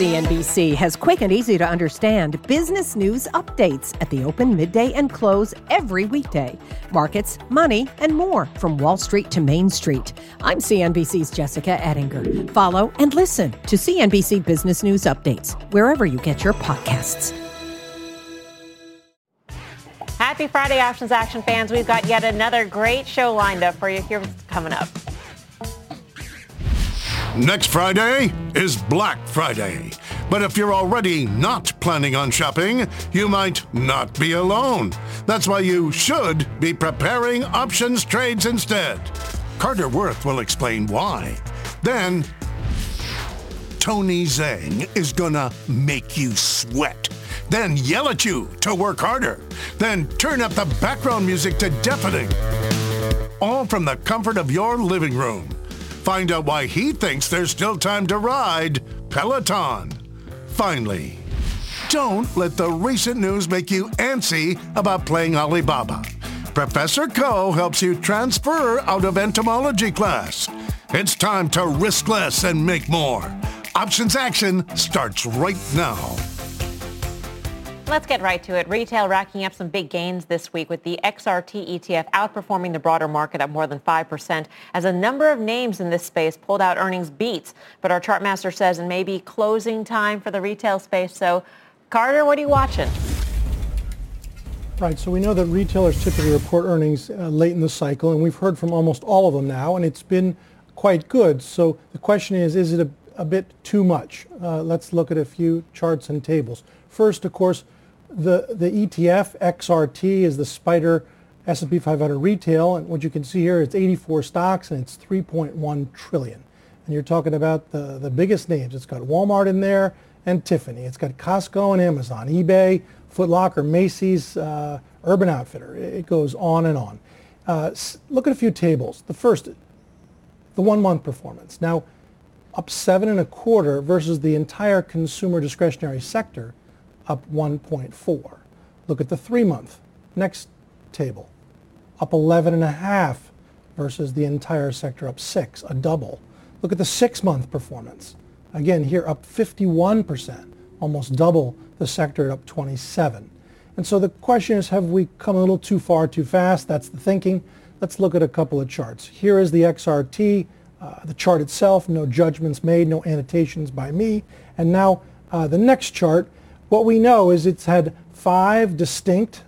CNBC has quick and easy to understand business news updates at the open, midday, and close every weekday. Markets, money, and more from Wall Street to Main Street. I'm CNBC's Jessica Ettinger. Follow and listen to CNBC Business News Updates wherever you get your podcasts. Happy Friday, Options Action fans. We've got yet another great show lined up for you. Here's coming up. Next Friday is Black Friday. But if you're already not planning on shopping, you might not be alone. That's why you should be preparing options trades instead. Carter Worth will explain why. Then, Tony Zhang is gonna make you sweat. Then yell at you to work harder. Then turn up the background music to deafening. All from the comfort of your living room. Find out why he thinks there's still time to ride Peloton. Finally, don't let the recent news make you antsy about playing Alibaba. Professor Khouw helps you transfer out of entomology class. It's time to risk less and make more. Options Action starts right now. Let's get right to it. Retail racking up some big gains this week with the XRT ETF outperforming the broader market at more than 5% as a number of names in this space pulled out earnings beats. But our chartmaster says it may be closing time for the retail space. So Carter, what are you watching? Right, so we know that retailers typically report earnings uh, late in the cycle, and we've heard from almost all of them now, and it's been quite good. So the question is, is it a, a bit too much? Uh, let's look at a few charts and tables. First, of course, the, the ETF XRT is the SPDR S&P 500 retail, and what you can see here, it's 84 stocks and it's 3.1 trillion. And you're talking about the, the biggest names. It's got Walmart in there and Tiffany. It's got Costco and Amazon, eBay, Foot Locker, Macy's, uh, Urban Outfitter. It goes on and on. Uh, look at a few tables. The first, the one-month performance. Now, up seven and a quarter versus the entire consumer discretionary sector up 1.4. Look at the three-month. Next table, up 11.5 versus the entire sector up 6, a double. Look at the six-month performance. Again, here up 51%, almost double the sector up 27. And so the question is, have we come a little too far too fast? That's the thinking. Let's look at a couple of charts. Here is the XRT, uh, the chart itself, no judgments made, no annotations by me. And now uh, the next chart what we know is it's had five distinct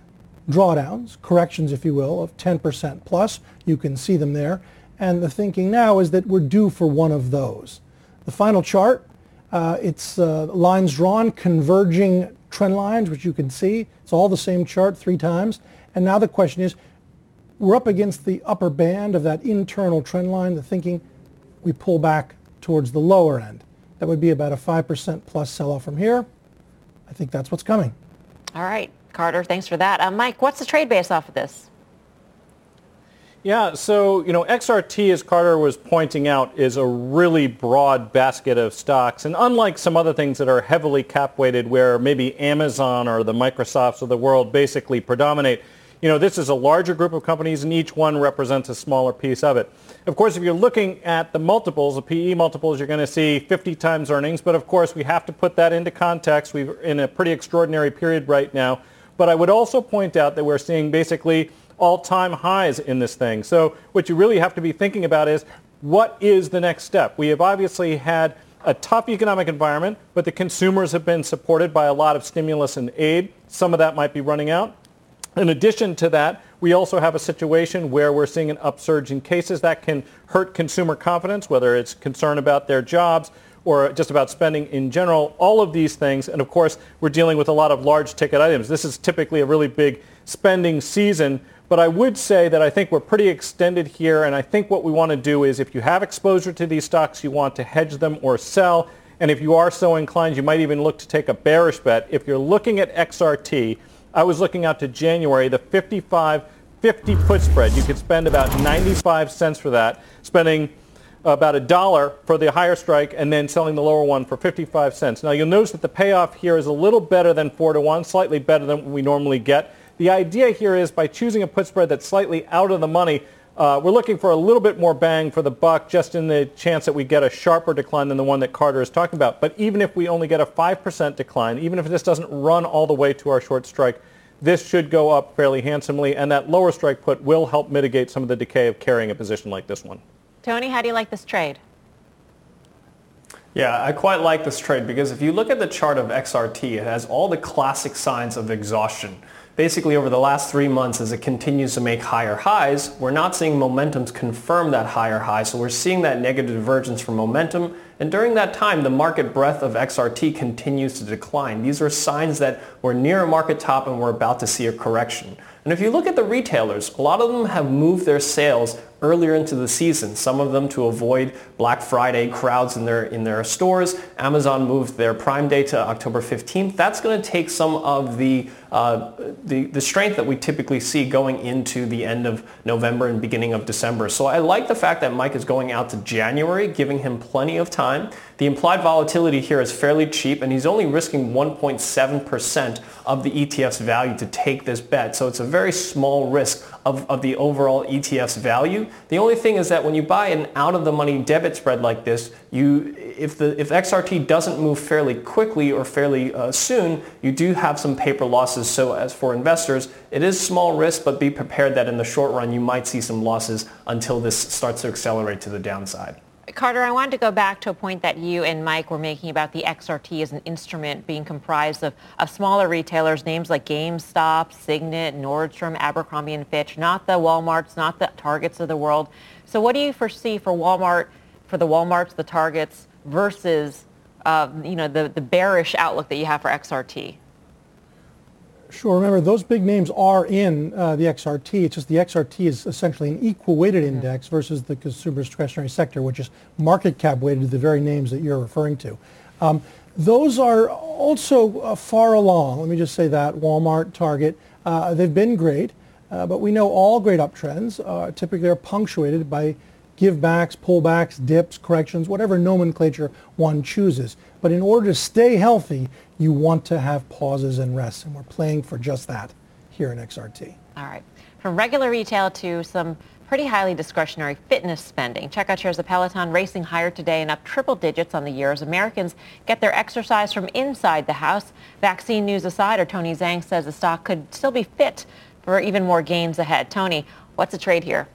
drawdowns, corrections if you will, of 10% plus. You can see them there. And the thinking now is that we're due for one of those. The final chart, uh, it's uh, lines drawn, converging trend lines, which you can see. It's all the same chart three times. And now the question is, we're up against the upper band of that internal trend line. The thinking, we pull back towards the lower end. That would be about a 5% plus sell-off from here. I think that's what's coming. All right, Carter, thanks for that. Uh, Mike, what's the trade base off of this? Yeah, so, you know, XRT, as Carter was pointing out, is a really broad basket of stocks. And unlike some other things that are heavily cap weighted where maybe Amazon or the Microsofts of the world basically predominate, you know, this is a larger group of companies and each one represents a smaller piece of it. Of course, if you're looking at the multiples, the PE multiples, you're going to see 50 times earnings. But of course, we have to put that into context. We're in a pretty extraordinary period right now. But I would also point out that we're seeing basically all-time highs in this thing. So what you really have to be thinking about is what is the next step? We have obviously had a tough economic environment, but the consumers have been supported by a lot of stimulus and aid. Some of that might be running out. In addition to that, we also have a situation where we're seeing an upsurge in cases that can hurt consumer confidence, whether it's concern about their jobs or just about spending in general, all of these things. And of course, we're dealing with a lot of large ticket items. This is typically a really big spending season. But I would say that I think we're pretty extended here. And I think what we want to do is if you have exposure to these stocks, you want to hedge them or sell. And if you are so inclined, you might even look to take a bearish bet. If you're looking at XRT, I was looking out to January, the 55 50 put spread. You could spend about 95 cents for that, spending about a dollar for the higher strike and then selling the lower one for 55 cents. Now you'll notice that the payoff here is a little better than 4 to 1, slightly better than we normally get. The idea here is by choosing a put spread that's slightly out of the money, Uh, we're looking for a little bit more bang for the buck just in the chance that we get a sharper decline than the one that Carter is talking about. But even if we only get a 5% decline, even if this doesn't run all the way to our short strike, this should go up fairly handsomely, and that lower strike put will help mitigate some of the decay of carrying a position like this one. Tony, how do you like this trade? Yeah, I quite like this trade because if you look at the chart of XRT, it has all the classic signs of exhaustion basically over the last three months as it continues to make higher highs, we're not seeing momentums confirm that higher high. So we're seeing that negative divergence from momentum. And during that time, the market breadth of XRT continues to decline. These are signs that we're near a market top and we're about to see a correction. And if you look at the retailers, a lot of them have moved their sales earlier into the season. Some of them to avoid Black Friday crowds in their, in their stores. Amazon moved their Prime Day to October 15th. That's going to take some of the, uh, the, the strength that we typically see going into the end of November and beginning of December. So I like the fact that Mike is going out to January, giving him plenty of time. The implied volatility here is fairly cheap, and he's only risking 1.7% of the ETF's value to take this bet. So it's a very small risk of, of the overall ETF's value. The only thing is that when you buy an out-of-the-money debit spread like this, you, if, the, if XRT doesn't move fairly quickly or fairly uh, soon, you do have some paper losses. So as for investors, it is small risk, but be prepared that in the short run, you might see some losses until this starts to accelerate to the downside. Carter, I wanted to go back to a point that you and Mike were making about the XRT as an instrument being comprised of, of smaller retailers, names like GameStop, Signet, Nordstrom, Abercrombie & Fitch, not the Walmarts, not the Targets of the world. So what do you foresee for Walmart, for the Walmarts, the Targets, versus uh, you know, the, the bearish outlook that you have for XRT? Sure. Remember, those big names are in uh, the XRT. It's just the XRT is essentially an equal weighted index versus the consumer discretionary sector, which is market cap weighted to the very names that you're referring to. Um, those are also uh, far along. Let me just say that Walmart, Target, uh, they've been great, uh, but we know all great uptrends uh, typically are punctuated by givebacks, pullbacks, dips, corrections, whatever nomenclature one chooses. But in order to stay healthy, you want to have pauses and rests, and we're playing for just that here in XRT. All right. From regular retail to some pretty highly discretionary fitness spending. Check out shares of Peloton racing higher today and up triple digits on the year as Americans get their exercise from inside the house. Vaccine news aside, or Tony Zhang says the stock could still be fit for even more gains ahead. Tony, what's the trade here?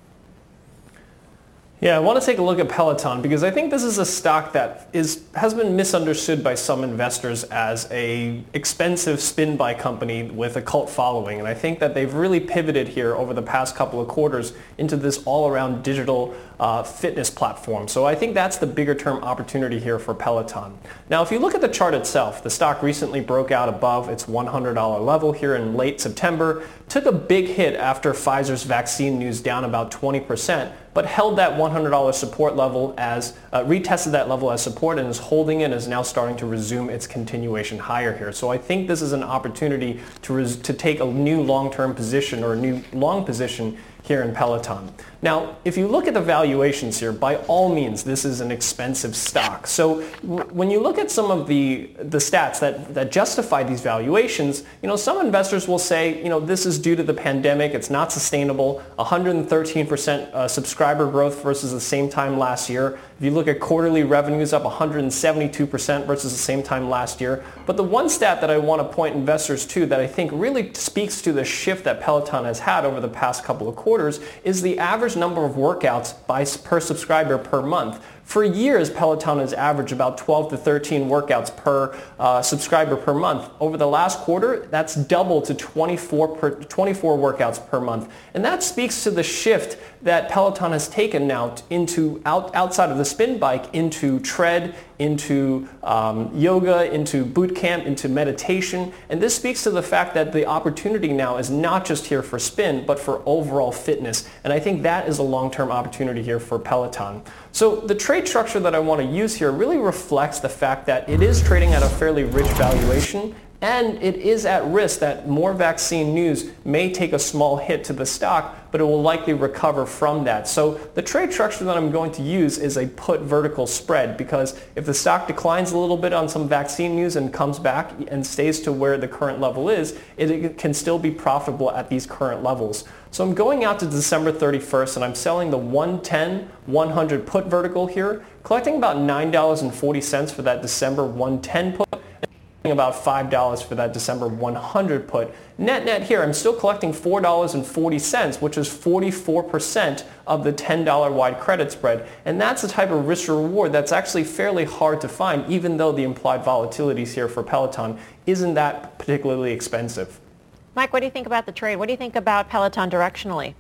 Yeah, I want to take a look at Peloton because I think this is a stock that is has been misunderstood by some investors as a expensive spin buy company with a cult following. And I think that they've really pivoted here over the past couple of quarters into this all-around digital uh, fitness platform. So I think that's the bigger term opportunity here for Peloton. Now, if you look at the chart itself, the stock recently broke out above its $100 level here in late September, took a big hit after Pfizer's vaccine news down about 20%, but held that $100 support level as, uh, retested that level as support and is holding it and is now starting to resume its continuation higher here. So I think this is an opportunity to, res- to take a new long-term position or a new long position here in Peloton. Now, if you look at the valuations here, by all means, this is an expensive stock. So w- when you look at some of the, the stats that, that justify these valuations, you know, some investors will say, you know, this is due to the pandemic. It's not sustainable. 113% uh, subscriber growth versus the same time last year. If you look at quarterly revenues up 172% versus the same time last year. But the one stat that I want to point investors to that I think really speaks to the shift that Peloton has had over the past couple of quarters is the average number of workouts by, per subscriber per month. For years, Peloton has averaged about 12 to 13 workouts per uh, subscriber per month. Over the last quarter, that's doubled to 24, per, 24 workouts per month. And that speaks to the shift that Peloton has taken now into out, outside of the spin bike into tread, into um, yoga, into boot camp, into meditation. And this speaks to the fact that the opportunity now is not just here for spin, but for overall fitness. And I think that is a long-term opportunity here for Peloton. So the trade structure that I want to use here really reflects the fact that it is trading at a fairly rich valuation and it is at risk that more vaccine news may take a small hit to the stock, but it will likely recover from that. So the trade structure that I'm going to use is a put vertical spread because if the stock declines a little bit on some vaccine news and comes back and stays to where the current level is, it can still be profitable at these current levels. So I'm going out to December 31st and I'm selling the 110, 100 put vertical here, collecting about $9.40 for that December 110 put about $5 for that December 100 put. Net net here, I'm still collecting $4.40, which is 44% of the $10 wide credit spread. And that's the type of risk reward that's actually fairly hard to find, even though the implied volatilities here for Peloton isn't that particularly expensive. Mike, what do you think about the trade? What do you think about Peloton directionally?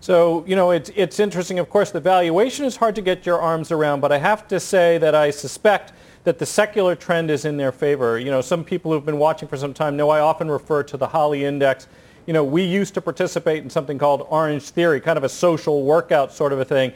So, you know, it's, it's interesting. Of course, the valuation is hard to get your arms around, but I have to say that I suspect that the secular trend is in their favor. You know, some people who've been watching for some time know I often refer to the Holly Index. You know, we used to participate in something called Orange Theory, kind of a social workout sort of a thing.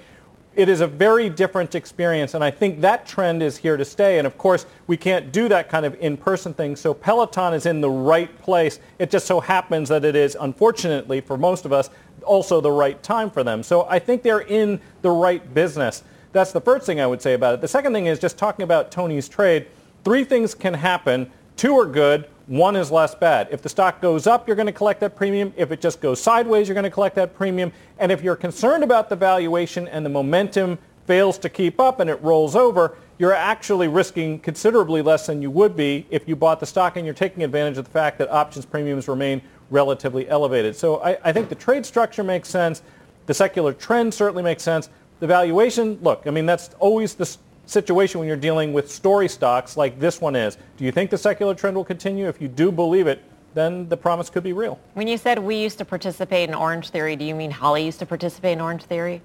It is a very different experience, and I think that trend is here to stay. And of course, we can't do that kind of in-person thing. So Peloton is in the right place. It just so happens that it is, unfortunately for most of us, also the right time for them. So I think they're in the right business. That's the first thing I would say about it. The second thing is just talking about Tony's trade. Three things can happen. Two are good. One is less bad. If the stock goes up, you're going to collect that premium. If it just goes sideways, you're going to collect that premium. And if you're concerned about the valuation and the momentum fails to keep up and it rolls over, you're actually risking considerably less than you would be if you bought the stock and you're taking advantage of the fact that options premiums remain relatively elevated. So I, I think the trade structure makes sense. The secular trend certainly makes sense. The valuation, look, I mean, that's always the situation when you're dealing with story stocks like this one is. Do you think the secular trend will continue? If you do believe it, then the promise could be real. When you said we used to participate in Orange Theory, do you mean Holly used to participate in Orange Theory?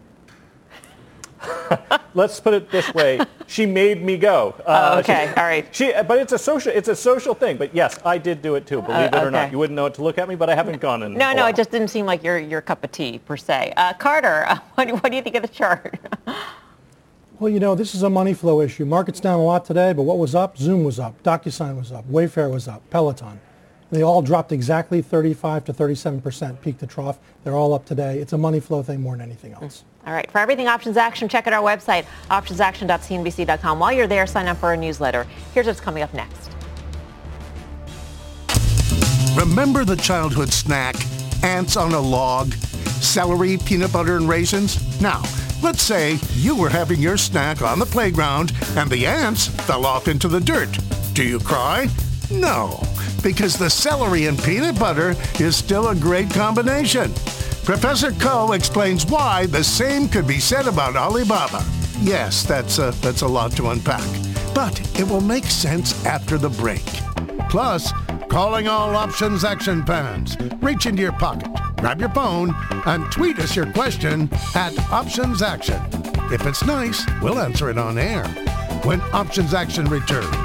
Let's put it this way: she made me go. Uh, oh, okay, she, all right. She, but it's a social, it's a social thing. But yes, I did do it too. Believe uh, it or not, you wouldn't know it to look at me, but I haven't gone in. No, no, it just didn't seem like your your cup of tea per se. Uh, Carter, what, what do you think of the chart? Well, you know, this is a money flow issue. Market's down a lot today, but what was up? Zoom was up, DocuSign was up, Wayfair was up, Peloton. They all dropped exactly 35 to 37% peak to trough. They're all up today. It's a money flow thing more than anything mm. else. All right. For everything options action, check out our website, optionsaction.cnbc.com. While you're there, sign up for our newsletter. Here's what's coming up next. Remember the childhood snack, ants on a log, celery, peanut butter, and raisins? Now, let's say you were having your snack on the playground and the ants fell off into the dirt. Do you cry? No, because the celery and peanut butter is still a great combination. Professor Khouw explains why the same could be said about Alibaba. Yes, that's a, that's a lot to unpack, but it will make sense after the break. Plus, calling all options action fans. Reach into your pocket, grab your phone, and tweet us your question at Options Action. If it's nice, we'll answer it on air when Options Action returns.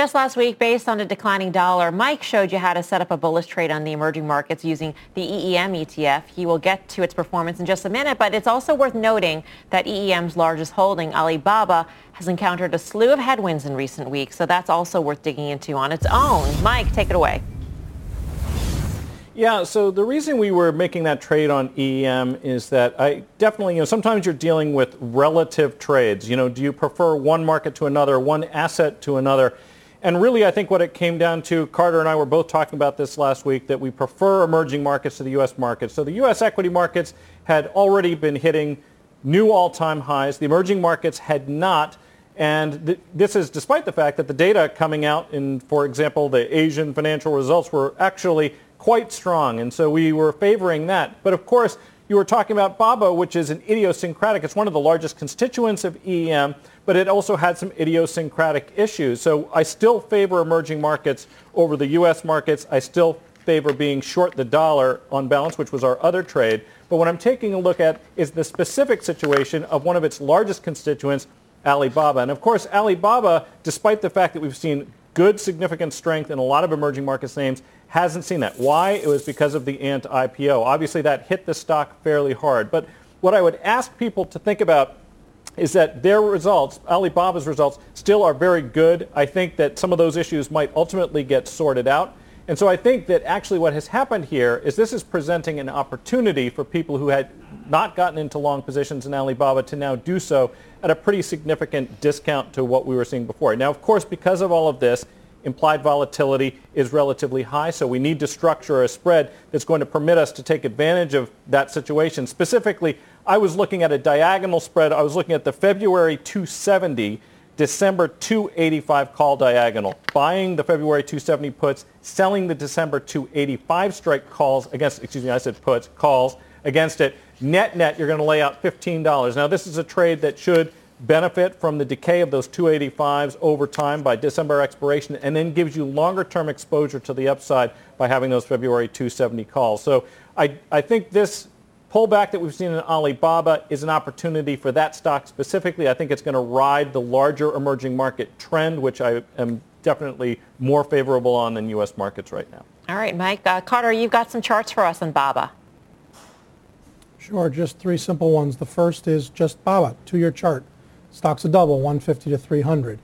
Just last week, based on a declining dollar, Mike showed you how to set up a bullish trade on the emerging markets using the EEM ETF. He will get to its performance in just a minute, but it's also worth noting that EEM's largest holding, Alibaba, has encountered a slew of headwinds in recent weeks, so that's also worth digging into on its own. Mike, take it away. Yeah, so the reason we were making that trade on EEM is that I definitely, you know, sometimes you're dealing with relative trades. You know, do you prefer one market to another, one asset to another? And really, I think what it came down to, Carter and I were both talking about this last week, that we prefer emerging markets to the U.S. markets. So the U.S. equity markets had already been hitting new all-time highs. The emerging markets had not. And th- this is despite the fact that the data coming out in, for example, the Asian financial results were actually quite strong. And so we were favoring that. But of course, you were talking about BABA, which is an idiosyncratic. It's one of the largest constituents of EM, but it also had some idiosyncratic issues. So I still favor emerging markets over the U.S. markets. I still favor being short the dollar on balance, which was our other trade. But what I'm taking a look at is the specific situation of one of its largest constituents, Alibaba. And of course, Alibaba, despite the fact that we've seen good significant strength in a lot of emerging markets names, hasn't seen that. Why? It was because of the Ant IPO. Obviously, that hit the stock fairly hard. But what I would ask people to think about is that their results, Alibaba's results, still are very good. I think that some of those issues might ultimately get sorted out. And so I think that actually what has happened here is this is presenting an opportunity for people who had not gotten into long positions in Alibaba to now do so at a pretty significant discount to what we were seeing before. Now, of course, because of all of this, implied volatility is relatively high, so we need to structure a spread that's going to permit us to take advantage of that situation. Specifically, I was looking at a diagonal spread. I was looking at the February 270, December 285 call diagonal, buying the February 270 puts, selling the December 285 strike calls against, excuse me, I said puts, calls against it. Net net, you're going to lay out $15. Now, this is a trade that should benefit from the decay of those 285s over time by December expiration and then gives you longer term exposure to the upside by having those February 270 calls. So I, I think this pullback that we've seen in Alibaba is an opportunity for that stock specifically. I think it's going to ride the larger emerging market trend, which I am definitely more favorable on than U.S. markets right now. All right, Mike. Uh, Carter, you've got some charts for us on Baba. Sure, just three simple ones. The first is just Baba, two-year chart. Stock's a double, 150 to 300.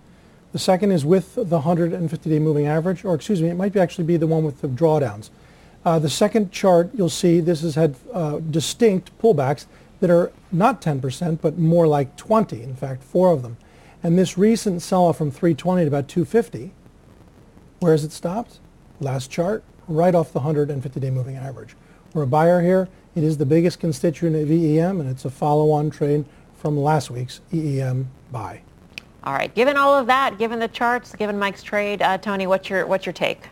The second is with the 150-day moving average, or excuse me, it might actually be the one with the drawdowns. Uh, the second chart, you'll see this has had uh, distinct pullbacks that are not 10%, but more like 20, in fact, four of them. And this recent sell-off from 320 to about 250, where has it stopped? Last chart, right off the 150-day moving average. We're a buyer here. It is the biggest constituent of EEM, and it's a follow-on trade from last week's EEM buy. All right. Given all of that, given the charts, given Mike's trade, uh, Tony, what's your what's your take?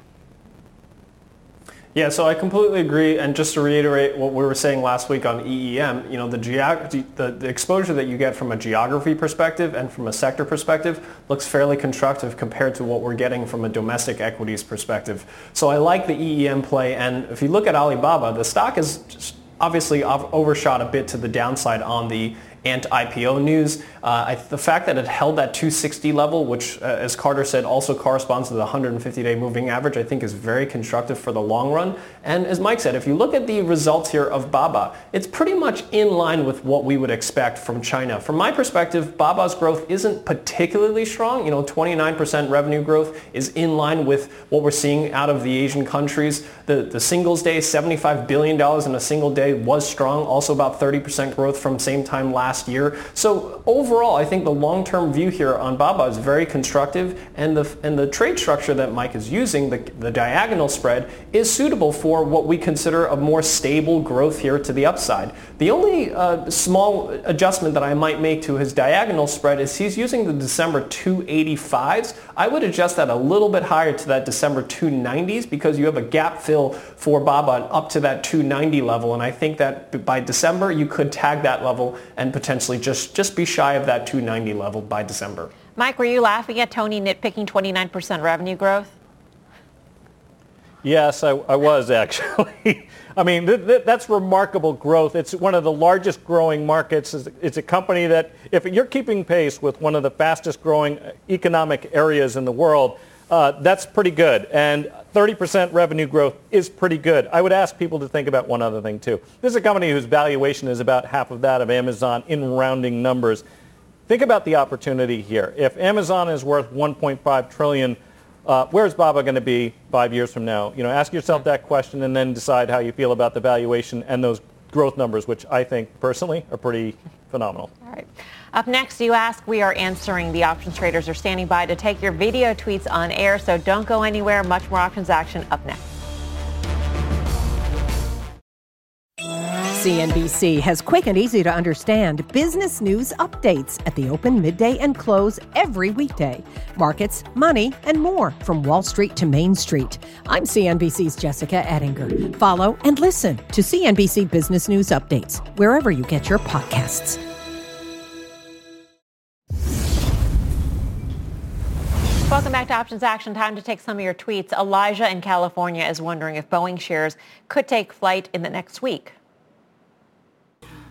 Yeah, so I completely agree. And just to reiterate what we were saying last week on EEM, you know, the, geog- the, the, exposure that you get from a geography perspective and from a sector perspective looks fairly constructive compared to what we're getting from a domestic equities perspective. So I like the EEM play. And if you look at Alibaba, the stock is obviously overshot a bit to the downside on the Ant IPO news. Uh, I, the fact that it held that 260 level, which, uh, as Carter said, also corresponds to the 150-day moving average, I think is very constructive for the long run. And as Mike said, if you look at the results here of Baba, it's pretty much in line with what we would expect from China. From my perspective, Baba's growth isn't particularly strong. You know, 29% revenue growth is in line with what we're seeing out of the Asian countries. The, the singles day, $75 billion in a single day was strong, also about 30% growth from same time last last year. So overall, I think the long-term view here on Baba is very constructive, and the and the trade structure that Mike is using, the, the diagonal spread, is suitable for what we consider a more stable growth here to the upside. The only uh, small adjustment that I might make to his diagonal spread is he's using the December 285s. I would adjust that a little bit higher to that December 290s because you have a gap fill for Baba up to that 290 level, and I think that by December you could tag that level and potentially potentially just, just be shy of that 290 level by December. Mike, were you laughing at Tony nitpicking 29% revenue growth? Yes, I, I was actually. I mean, th- th- that's remarkable growth. It's one of the largest growing markets. It's, it's a company that, if you're keeping pace with one of the fastest growing economic areas in the world, uh, that's pretty good. And 30% revenue growth is pretty good. I would ask people to think about one other thing too. This is a company whose valuation is about half of that of Amazon in rounding numbers. Think about the opportunity here. If Amazon is worth 1.5 trillion, uh, where's Baba going to be five years from now? You know, ask yourself that question and then decide how you feel about the valuation and those growth numbers, which I think personally are pretty phenomenal. All right. Up next, you ask, we are answering. The options traders are standing by to take your video tweets on air, so don't go anywhere. Much more options action up next. CNBC has quick and easy to understand business news updates at the open, midday, and close every weekday. Markets, money, and more from Wall Street to Main Street. I'm CNBC's Jessica Ettinger. Follow and listen to CNBC Business News Updates wherever you get your podcasts. Welcome back to options action. Time to take some of your tweets. Elijah in California is wondering if Boeing shares could take flight in the next week.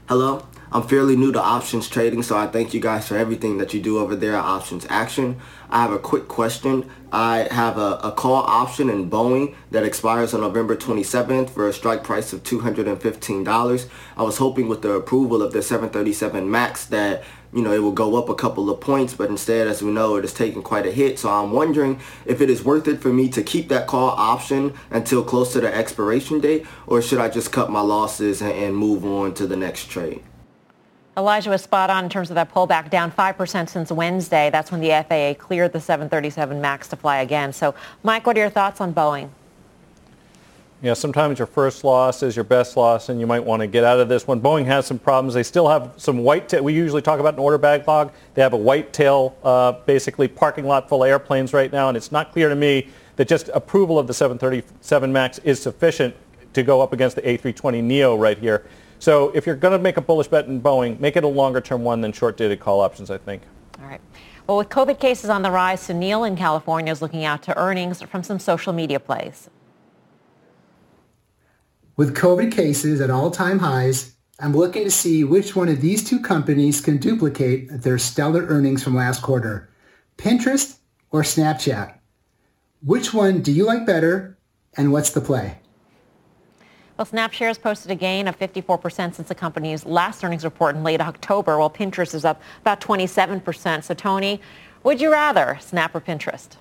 Hello, I'm fairly new to options trading, so I thank you guys for everything that you do over there at Options Action. I have a quick question. I have a, a call option in Boeing that expires on November 27th for a strike price of $215. I was hoping with the approval of the 737 MAX that you know, it will go up a couple of points, but instead, as we know, it is taking quite a hit. So I'm wondering if it is worth it for me to keep that call option until close to the expiration date, or should I just cut my losses and, move on to the next trade? Elijah was spot on in terms of that pullback, down 5% since Wednesday. That's when the FAA cleared the 737 MAX to fly again. So, Mike, what are your thoughts on Boeing? Yeah, sometimes your first loss is your best loss, and you might want to get out of this one. Boeing has some problems. They still have some white tail. We usually talk about an order backlog. They have a white tail, uh, basically parking lot full of airplanes right now, and it's not clear to me that just approval of the 737 MAX is sufficient to go up against the A320 Neo right here. So if you're going to make a bullish bet in Boeing, make it a longer-term one than short-dated call options, I think. All right. Well, with COVID cases on the rise, Sunil in California is looking out to earnings from some social media plays. With COVID cases at all-time highs, I'm looking to see which one of these two companies can duplicate their stellar earnings from last quarter, Pinterest or Snapchat. Which one do you like better and what's the play? Well, Snap shares posted a gain of 54% since the company's last earnings report in late October, while Pinterest is up about 27%. So, Tony, would you rather Snap or Pinterest?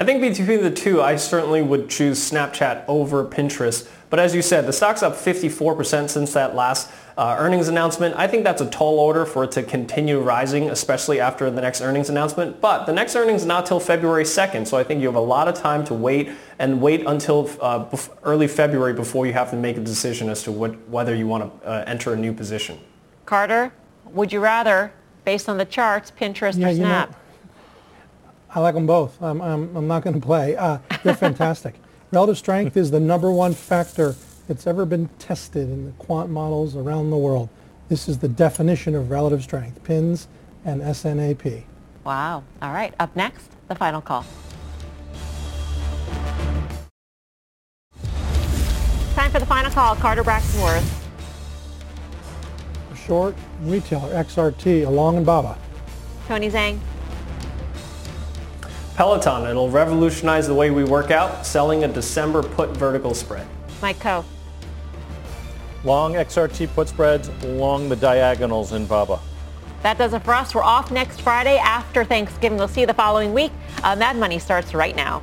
I think between the two, I certainly would choose Snapchat over Pinterest. But as you said, the stock's up 54% since that last uh, earnings announcement. I think that's a tall order for it to continue rising, especially after the next earnings announcement. But the next earnings is not till February 2nd, so I think you have a lot of time to wait and wait until uh, bef- early February before you have to make a decision as to what, whether you want to uh, enter a new position. Carter, would you rather, based on the charts, Pinterest yeah, or Snap? You know, I like them both. I'm, I'm, I'm not going to play. Uh, they're fantastic. Relative strength is the number one factor that's ever been tested in the quant models around the world. This is the definition of relative strength, pins and SNAP. Wow. All right. Up next, the final call. Time for the final call. Carter Braxton Worth. Short retailer, XRT, Along and Baba. Tony Zhang. Peloton, it'll revolutionize the way we work out, selling a December put vertical spread. Mike Khouw. Long XRT put spreads, long the diagonals in BABA. That does it for us. We're off next Friday after Thanksgiving. We'll see you the following week. Uh, Mad Money starts right now.